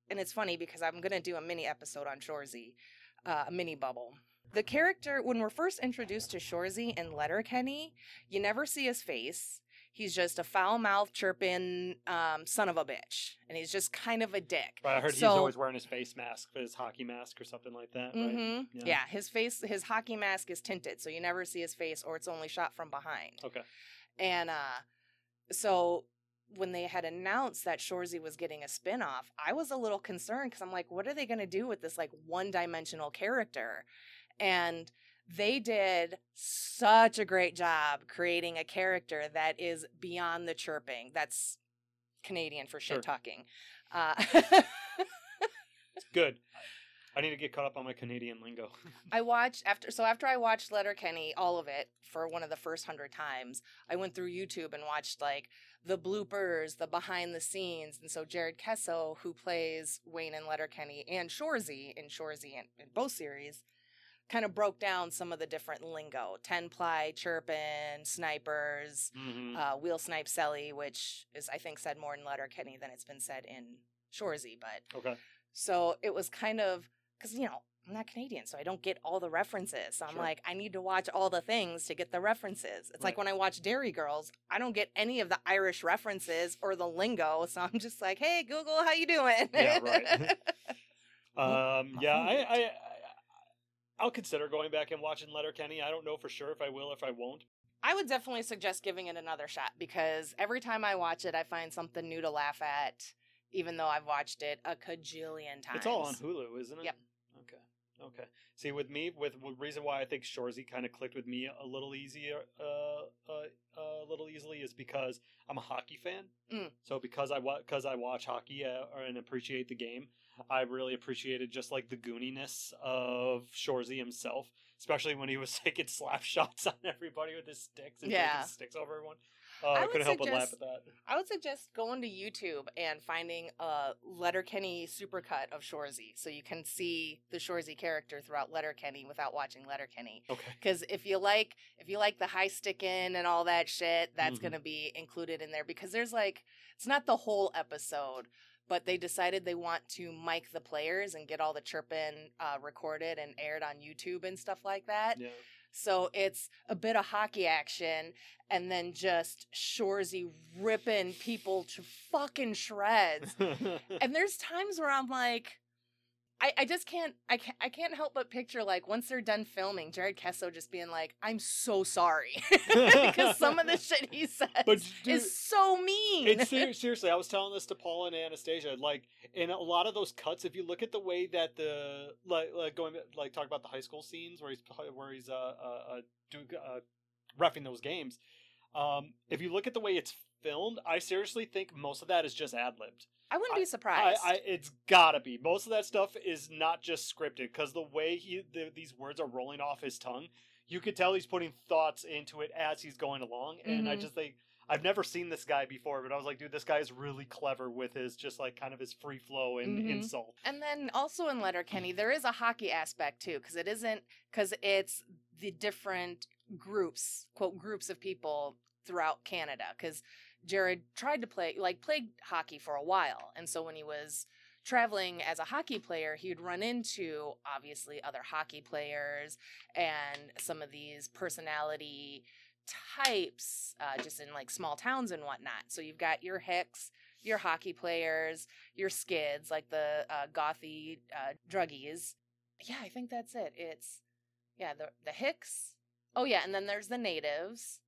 and it's funny because I'm gonna do a mini episode on Shorzy, uh, a mini bubble. The character, when we're first introduced to Shorzy and Letterkenny, you never see his face. He's just a foul mouthed, chirping um, son of a bitch, and he's just kind of a dick. But I heard he's always wearing his face mask, his hockey mask or something like that. Right? hmm Yeah. Yeah. his face, his hockey mask is tinted, so you never see his face, or it's only shot from behind. Okay. And uh so when they had announced that Shorzy was getting a spin-off, I was a little concerned because I'm like, what are they gonna do with this like one-dimensional character? And they did such a great job creating a character that is beyond the chirping. That's Canadian for shit talking. Uh, Good. I need to get caught up on my Canadian lingo. I watched after so after I watched Letterkenny, all of it for one of the first hundred times, I went through YouTube and watched like the bloopers, the behind the scenes, and so Jared Keeso, who plays Wayne in Letterkenny and Shorzy in Shorzy and in both series, kind of broke down some of the different lingo: ten ply, chirping, snipers, Mhm. uh, wheel snipe celly, which is I think said more in Letterkenny than it's been said in Shorzy, but okay. so it was kind of because you know I'm not Canadian, so I don't get all the references. So I'm Sure. like, I need to watch all the things to get the references. It's like when I watch Derry Girls, I don't get any of the Irish references or the lingo. So I'm just like, hey Google, how you doing? Yeah, right. Um, I yeah, I, I, I, I'll consider going back and watching Letterkenny. I don't know for sure if I will, if I won't. I would definitely suggest giving it another shot because every time I watch it, I find something new to laugh at, even though I've watched it a cajillion times. It's all on Hulu, isn't it? Yep. Okay. See, with me, with the reason why I think Shorzy kind of clicked with me a little easier, uh, uh, a little easily is because I'm a hockey fan. Mm. So because I because I watch hockey uh, and appreciate the game, I really appreciated just like the gooniness of Shorzy himself, especially when he was taking slap shots on everybody with his sticks and Yeah. sticks over everyone. Uh, I couldn't help but laugh suggest- at that. I would suggest going to YouTube and finding a Letterkenny supercut of Shorzy, so you can see the Shorzy character throughout Letterkenny without watching Letterkenny. Okay. Because if you like, if you like the high sticking and all that shit, that's Mhm. gonna be included in there. Because there's like, it's not the whole episode, but they decided they want to mic the players and get all the chirping uh, recorded and aired on YouTube and stuff like that. Yeah. So it's a bit of hockey action and then just Shorzy ripping people to fucking shreds. and there's times where I'm like, I, I just can't I can't I can't help but picture like once they're done filming, Jared Keeso just being like, "I'm so sorry," because some of the shit he says But dude, is so mean. it's ser- seriously. I was telling this to Paul and Anastasia. Like in a lot of those cuts, if you look at the way that the like, like going like talk about the high school scenes where he's where he's uh uh, uh doing uh refing those games. Um, if you look at the way it's filmed, I seriously think most of that is just ad libbed. I wouldn't be surprised. I, it's gotta be. Most of that stuff is not just scripted because the way he the, these words are rolling off his tongue, you could tell he's putting thoughts into it as he's going along. And I Mhm. just think I've never seen this guy before, but I was like, dude, this guy is really clever with his just like kind of his free flow and Mhm. insult. And then also in Letterkenny, there is a hockey aspect too, because it isn't because it's the different groups, quote groups of people throughout Canada. Because Jared tried to play, like, played hockey for a while, and so when he was traveling as a hockey player, he'd run into obviously other hockey players and some of these personality types, uh, just in like small towns and whatnot. So you've got your Hicks, your hockey players, your skids, like the uh, gothy uh, druggies. Yeah, I think that's it. It's yeah, the the Hicks. Oh yeah, and then there's the natives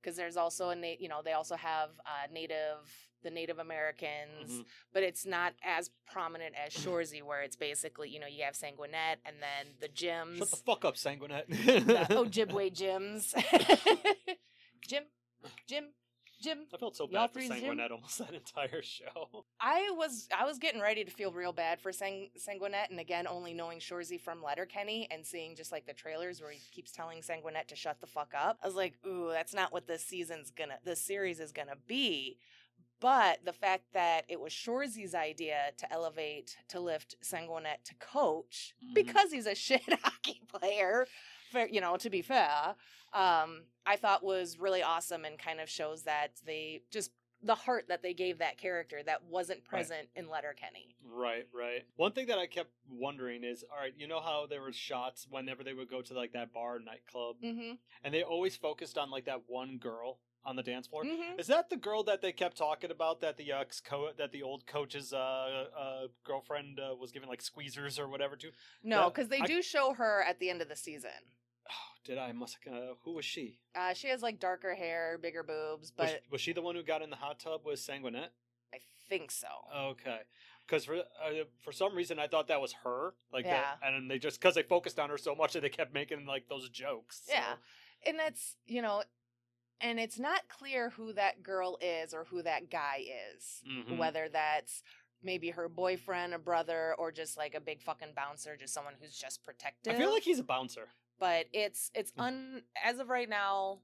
because there's also a na- you know they also have uh, native the Native Americans, Mhm. but it's not as prominent as Shorzy, where it's basically you know you have Sanguinet and then the Jims. Shut the fuck up, Sanguinet. the Ojibwe Jims. Jim, Jim, Jim. I felt so bad for? Sanguinet almost that entire show. I was I was getting ready to feel real bad for Sang- Sanguinet, and again, only knowing Shorzy from Letterkenny and seeing just like the trailers where he keeps telling Sanguinet to shut the fuck up. I was like, ooh, that's not what this season's gonna, this series is gonna be. But the fact that it was Shorzy's idea to elevate, to lift Sanguinet to coach Mhm. because he's a shit hockey player, fair, you know, to be fair, um, I thought was really awesome and kind of shows that they just the heart that they gave that character that wasn't present in Letterkenny. Right, right. One thing that I kept wondering is, all right, you know how there were shots whenever they would go to like that bar nightclub, Mm-hmm. and they always focused on like that one girl on the dance floor. Mm-hmm. Is that the girl that they kept talking about that the ex co that the old coach's uh, uh girlfriend uh, was giving like squeezers or whatever to? No, because they I- do show her at the end of the season. Did I must uh, who was she? Uh, she has like darker hair, bigger boobs, Was, but was she the one who got in the hot tub with Sanguinet? I think so. Okay. Because for uh, for some reason I thought that was her, like Yeah. that, and they just because they focused on her so much that they kept making like those jokes. so- Yeah. And that's, you know, and it's not clear who that girl is or who that guy is. Mhm. Whether that's maybe her boyfriend, a brother, or just like a big fucking bouncer, just someone who's just protective. I feel like he's a bouncer. But it's it's Mm. un as of right now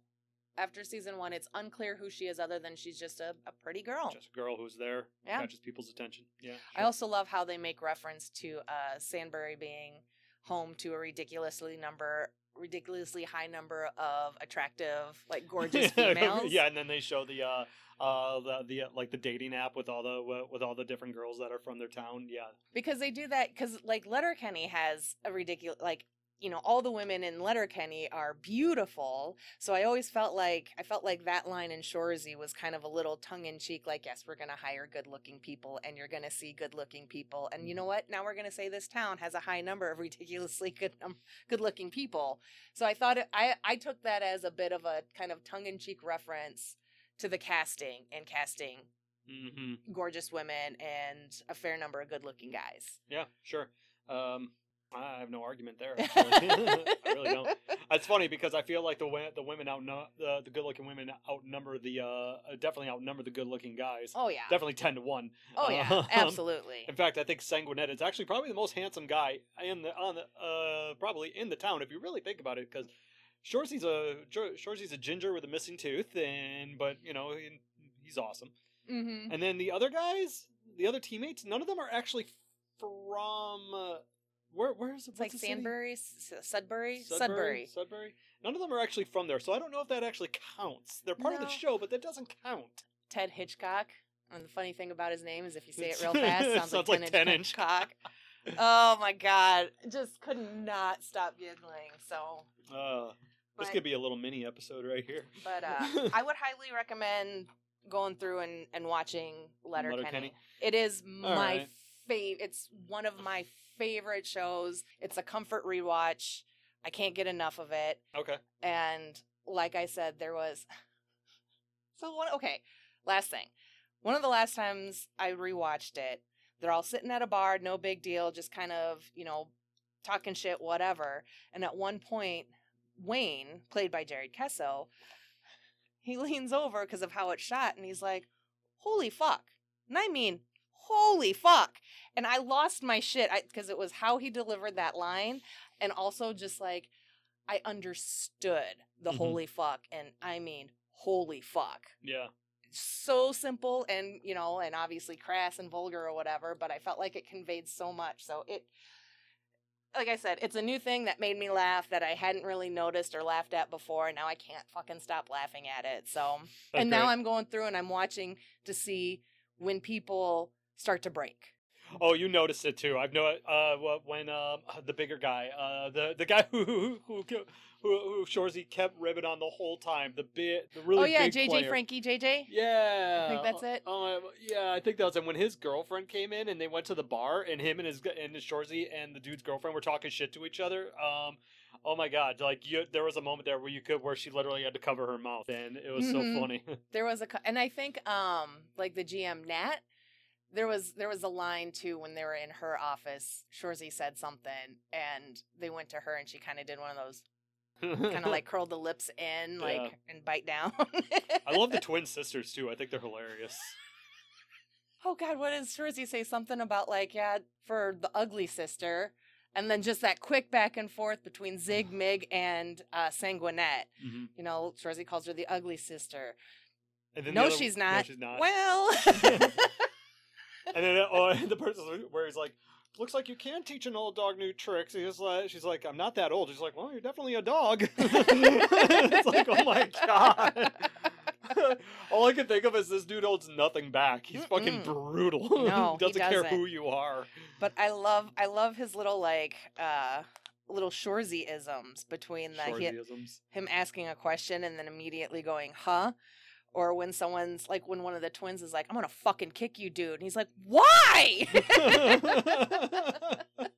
after season one it's unclear who she is other than she's just a, a pretty girl Just a girl who's there, Yeah. catches people's attention. Yeah. i also love how they make reference to uh sandbury being home to a ridiculously number ridiculously high number of attractive like gorgeous females yeah, and then they show the uh uh the the uh, like the dating app with all the with all the different girls that are from their town. Yeah. because they do that because like letterkenny has a ridiculous like you know all the women in letterkenny are beautiful so i always felt like i felt like that line in shorzy was kind of a little tongue-in-cheek like yes we're going to hire good-looking people and you're going to see good-looking people and you know what now we're going to say this town has a high number of ridiculously good um, good-looking people so i thought it, i i took that as a bit of a kind of tongue-in-cheek reference to the casting and casting Mm-hmm. gorgeous women and a fair number of good-looking guys Yeah. Sure. Um, I have no argument there. Actually. I really don't. It's funny because I feel like the the women out the the good looking women outnumber the uh definitely outnumber the good looking guys. oh yeah Definitely ten to one. Oh yeah, Um, absolutely. In fact, I think Sanguinet is actually probably the most handsome guy in the on the uh probably in the town if you really think about it because Shorzy's a Shorzy's a ginger with a missing tooth and but you know he, he's awesome. Mm-hmm. And then the other guys, the other teammates, none of them are actually from uh, where where's It's like what's the city? Sandbury, S- Sudbury, Sudbury, Sudbury. Sudbury. None of them are actually from there, so I don't know if that actually counts. They're part of the show, but that doesn't count. Ted Hitchcock. And the funny thing about his name is if you say it real fast, It sounds, sounds like, like 10 10 inch inch. Hitchcock. oh my god, just could not stop giggling. So Uh, This could be a little mini episode right here. But uh, I would highly recommend going through and, and watching Letterkenny. Letterkenny. It is All my right. fav. It's one of my favorite shows. It's a comfort rewatch. I can't get enough of it. Okay. And like I said, there was so one. Okay, last thing. One of the last times I rewatched it, they're all sitting at a bar, no big deal, just kind of you know talking shit, whatever. And at one point, Wayne, played by Jared Keeso, he leans over because of how it's shot, and he's like, "Holy fuck!" And I mean, holy fuck! And I lost my shit because it was how he delivered that line, and also just like I understood the Mhm. holy fuck, and I mean, holy fuck. Yeah. So simple and, you know, and obviously crass and vulgar or whatever, but I felt like it conveyed so much. So it, like I said, it's a new thing that made me laugh that I hadn't really noticed or laughed at before. And now I can't fucking stop laughing at it. So, That's and now. I'm going through and I'm watching to see when people start to break. Oh, you noticed it too. I've know uh when um the bigger guy, uh the the guy who who who who, who Shorzy kept ribbing on the whole time. The bit the really oh, yeah, JJ player. Frankie JJ. Yeah, I think that's it. Oh, uh, yeah, I think that was it. When his girlfriend came in and they went to the bar, and him and his and his Shorzy and the dude's girlfriend were talking shit to each other. Um, oh my god, like you, there was a moment there where you could where she literally had to cover her mouth, and it was Mhm. so funny. There was a, and I think, um, like the GM Nat, there was there was a line too when they were in her office. Shorzy said something, and they went to her, and she kind of did one of those, kind of like curled the lips in, like Yeah. and bite down. I love the twin sisters too. I think they're hilarious. oh God, what does Shorzy say? Something about like yeah, for the ugly sister. And then just that quick back and forth between Zig, Mig, and uh, Sanguinette. Mhm. You know, Shorzy calls her the ugly sister. And then the No, other- she's no, not. she's not. Well, And then oh, the person where he's like, "Looks like you can teach an old dog new tricks." He's like, "She's like, I'm not that old." She's like, "Well, you're definitely a dog." it's like, oh my god. All I can think of is this dude holds nothing back. He's fucking Mm-mm. brutal. No, he doesn't care doesn't. care who you are. But I love I love his little like uh little Shorzy isms between the he, him asking a question and then immediately going, huh? Or when someone's like when one of the twins is like, I'm gonna fucking kick you, dude. And he's like, Why?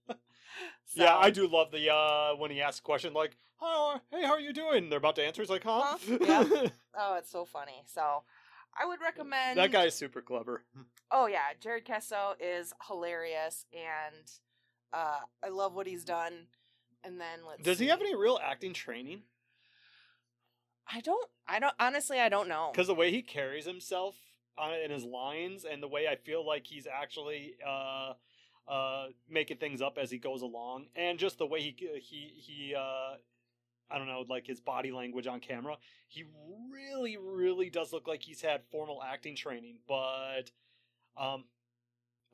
Yeah, I do love the uh when he asks a question like, "Oh, hey, how are you doing?" They're about to answer. He's like, "Huh?" Huh? Yeah. Oh, it's so funny. So I would recommend that guy's super clever. Oh yeah, Jared Keeso is hilarious and uh I love what he's done. And then let's Does he have any real acting training? I don't I don't honestly I don't know. because the way he carries himself on in his lines and the way I feel like he's actually uh uh making things up as he goes along and just the way he he he uh I don't know like his body language on camera he really really does look like he's had formal acting training but um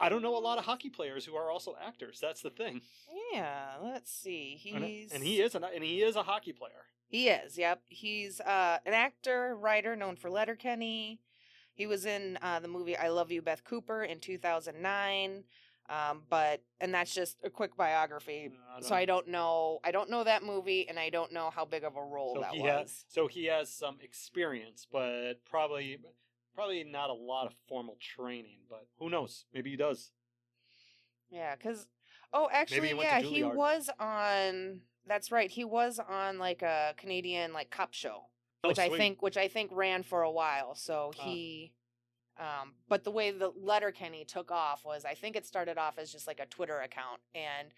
I don't know a lot of hockey players who are also actors that's the thing Yeah, let's see. and, He's and he is an, and he is a hockey player He is, yep. He's uh, an actor, writer known for Letterkenny. He was in uh, the movie I Love You, Beth Cooper in 2009. Um, but and that's just a quick biography. Uh, so I don't know. I don't know that movie, and I don't know how big of a role so that he was. has so he has some experience but probably probably not a lot of formal training but who knows maybe he does Yeah, because oh, actually, he yeah, he was on. That's right. He was on like a Canadian like cop show. Oh, which I think which I think ran for a while. So he um but the way the Letterkenny took off was I think it started off as just like a Twitter account and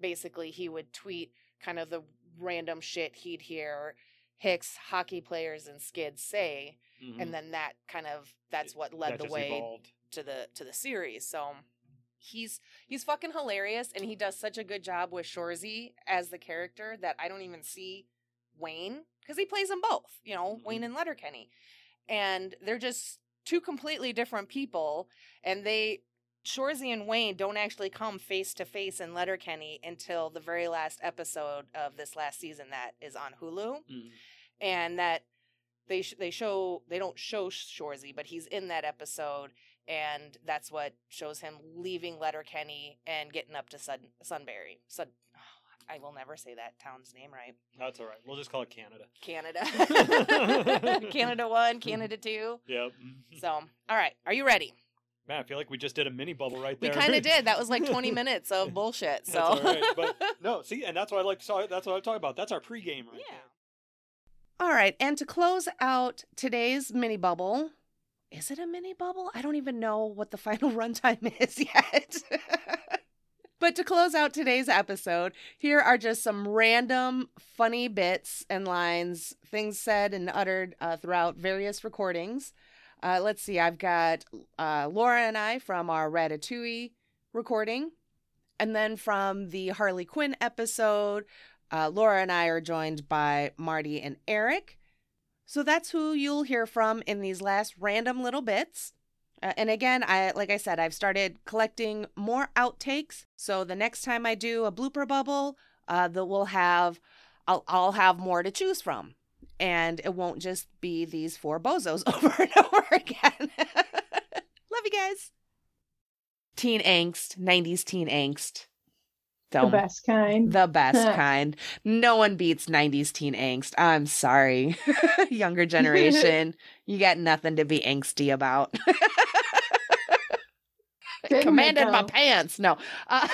basically he would tweet kind of the random shit he'd hear Hicks hockey players and skids say Mhm. and then that kind of that's what led that the way evolved. to the to the series. So he's he's fucking hilarious and he does such a good job with Shorzy as the character that I don't even see Wayne because he plays them both, you know, Mhm. Wayne and Letterkenny. And they're just two completely different people and they Shorzy and Wayne don't actually come face to face in Letterkenny until the very last episode of this last season that is on Hulu Mhm. and that they sh- they show they don't show Shorzy, but he's in that episode, and that's what shows him leaving Letterkenny and getting up to Sun Sunbury. Sun, I will never say that town's name right. That's all right. We'll just call it Canada. Canada. Canada 1, Canada 2. Yep. So, all right. Are you ready? Man, I feel like we just did a mini bubble right there. We kind of did. That was like 20 minutes of bullshit. So, That's all right. But no, see, and that's what I like to. That's what I'm talking about. That's our pregame right yeah. All right, and to close out today's mini bubble, is it a mini bubble? I don't even know what the final runtime is yet. but to close out today's episode, here are just some random funny bits and lines, things said and uttered uh, throughout various recordings. Uh, let's see, I've got uh, Laura and I from our Ratatouille recording. And then from the Harley Quinn episode, uh, Laura and I are joined by Marty and Eric. So that's who you'll hear from in these last random little bits. Uh, and again, I like I said, I've started collecting more outtakes. So the next time I do a blooper bubble, uh, that we'll have, I'll I'll have more to choose from, and it won't just be these four bozos over and over again. Love you guys. Teen angst, '90s teen angst. The Don't- best kind. the best kind. No one beats 90s teen angst. I'm sorry. Younger generation, you got nothing to be angsty about. Commanded my pants. No. Uh,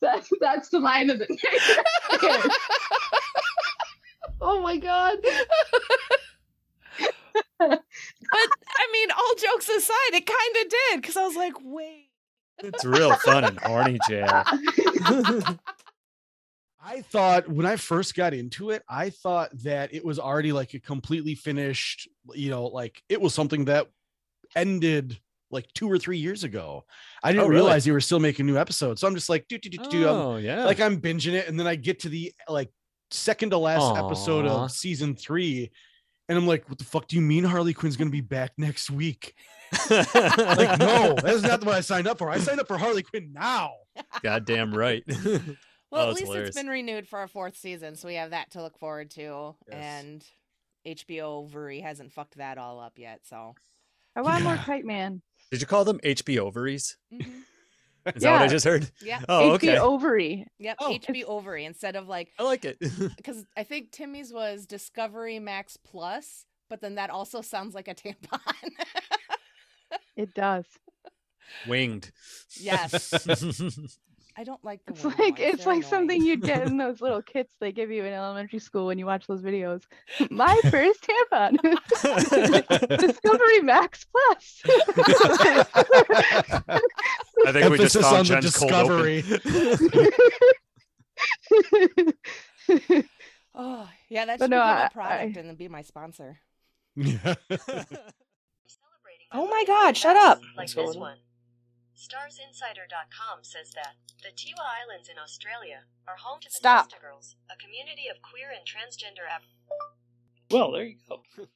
That's that's the line of the Oh my god. but I mean, all jokes aside, it kind of did because I was like, wait. It's real fun and horny, Jan. I thought when I first got into it, I thought that it was already like a completely finished, you know, like it was something that ended like two or three years ago. I oh, didn't Oh, really? realize they were still making new episodes. So I'm just like, do, do, do, do, do. I'm- Oh, yeah. like I'm binging it, and then I get to the like second to last episode of season three, and I'm like, what the fuck do you mean Harley Quinn's gonna be back next week? Like, no, that's not what I signed up for. I signed up for Harley Quinn now. Goddamn right. Well, Oh, at least hilarious. it's been renewed for a fourth season, so we have that to look forward to. Yes. And HBO Vuri hasn't fucked that all up yet, so. I want more Yeah. Kite Man. Did you call them HP ovaries? Mhm. Is that what I just heard? Yeah. Oh, HP okay. ovary. Yep. Oh. HB Ovary instead of like I like it. because I think Timmy's was Discovery Max Plus, but then that also sounds like a tampon. It does. Winged. yes, I don't like the. It's like noise, it's they're like something you'd get in those little kits they give you in elementary school when you watch those videos. My first tampon. Discovery Max Plus. I think we just Emphasis found on the Jen's cold open. discovery. Oh yeah, that But should no, become I- a product I- and then be my sponsor. Yeah. Oh my god, shut up. Like this one. StarsInsider.com says that the Tiwi Islands in Australia are home to the Stop. Nesta Girls, a community of queer and transgender Af- Well, there you go.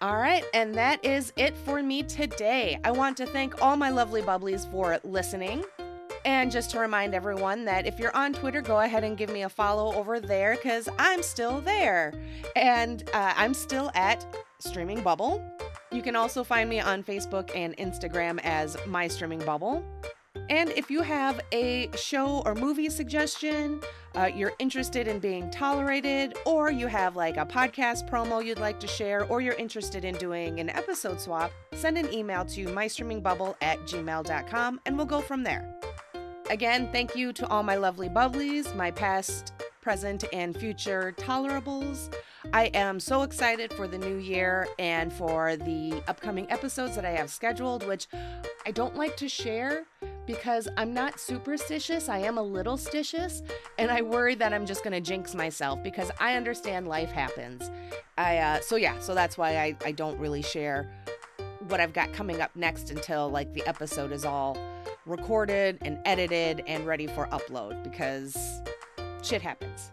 All right, and that is it for me today. I want to thank all my lovely bubblies for listening. And just to remind everyone that if you're on Twitter, go ahead and give me a follow over there because I'm still there. And uh, I'm still at Streaming Bubble. You can also find me on Facebook and Instagram as My Streaming Bubble. And if you have a show or movie suggestion, uh, you're interested in being tolerated, or you have like a podcast promo you'd like to share, or you're interested in doing an episode swap, send an email to mystreamingbubble at gmail.com and we'll go from there. Again, thank you to all my lovely bubblies, my past, present, and future tolerables. I am so excited for the new year and for the upcoming episodes that I have scheduled, which I don't like to share because I'm not superstitious. I am a little stitious, and I worry that I'm just gonna jinx myself because I understand life happens. I uh, so yeah, so that's why I I don't really share what I've got coming up next until like the episode is all recorded and edited and ready for upload because shit happens.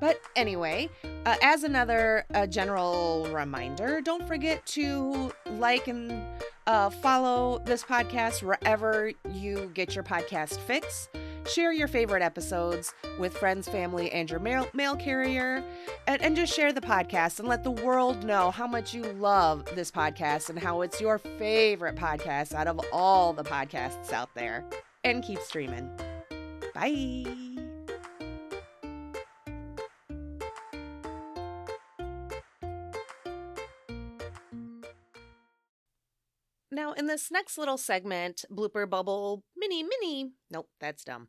But anyway, uh, as another uh, general reminder, don't forget to like and uh, follow this podcast wherever you get your podcast fix. Share your favorite episodes with friends, family, and your mail, mail carrier. And, and just share the podcast and let the world know how much you love this podcast and how it's your favorite podcast out of all the podcasts out there. And keep streaming. Bye. Now, in this next little segment, blooper bubble, mini, mini, nope, that's dumb.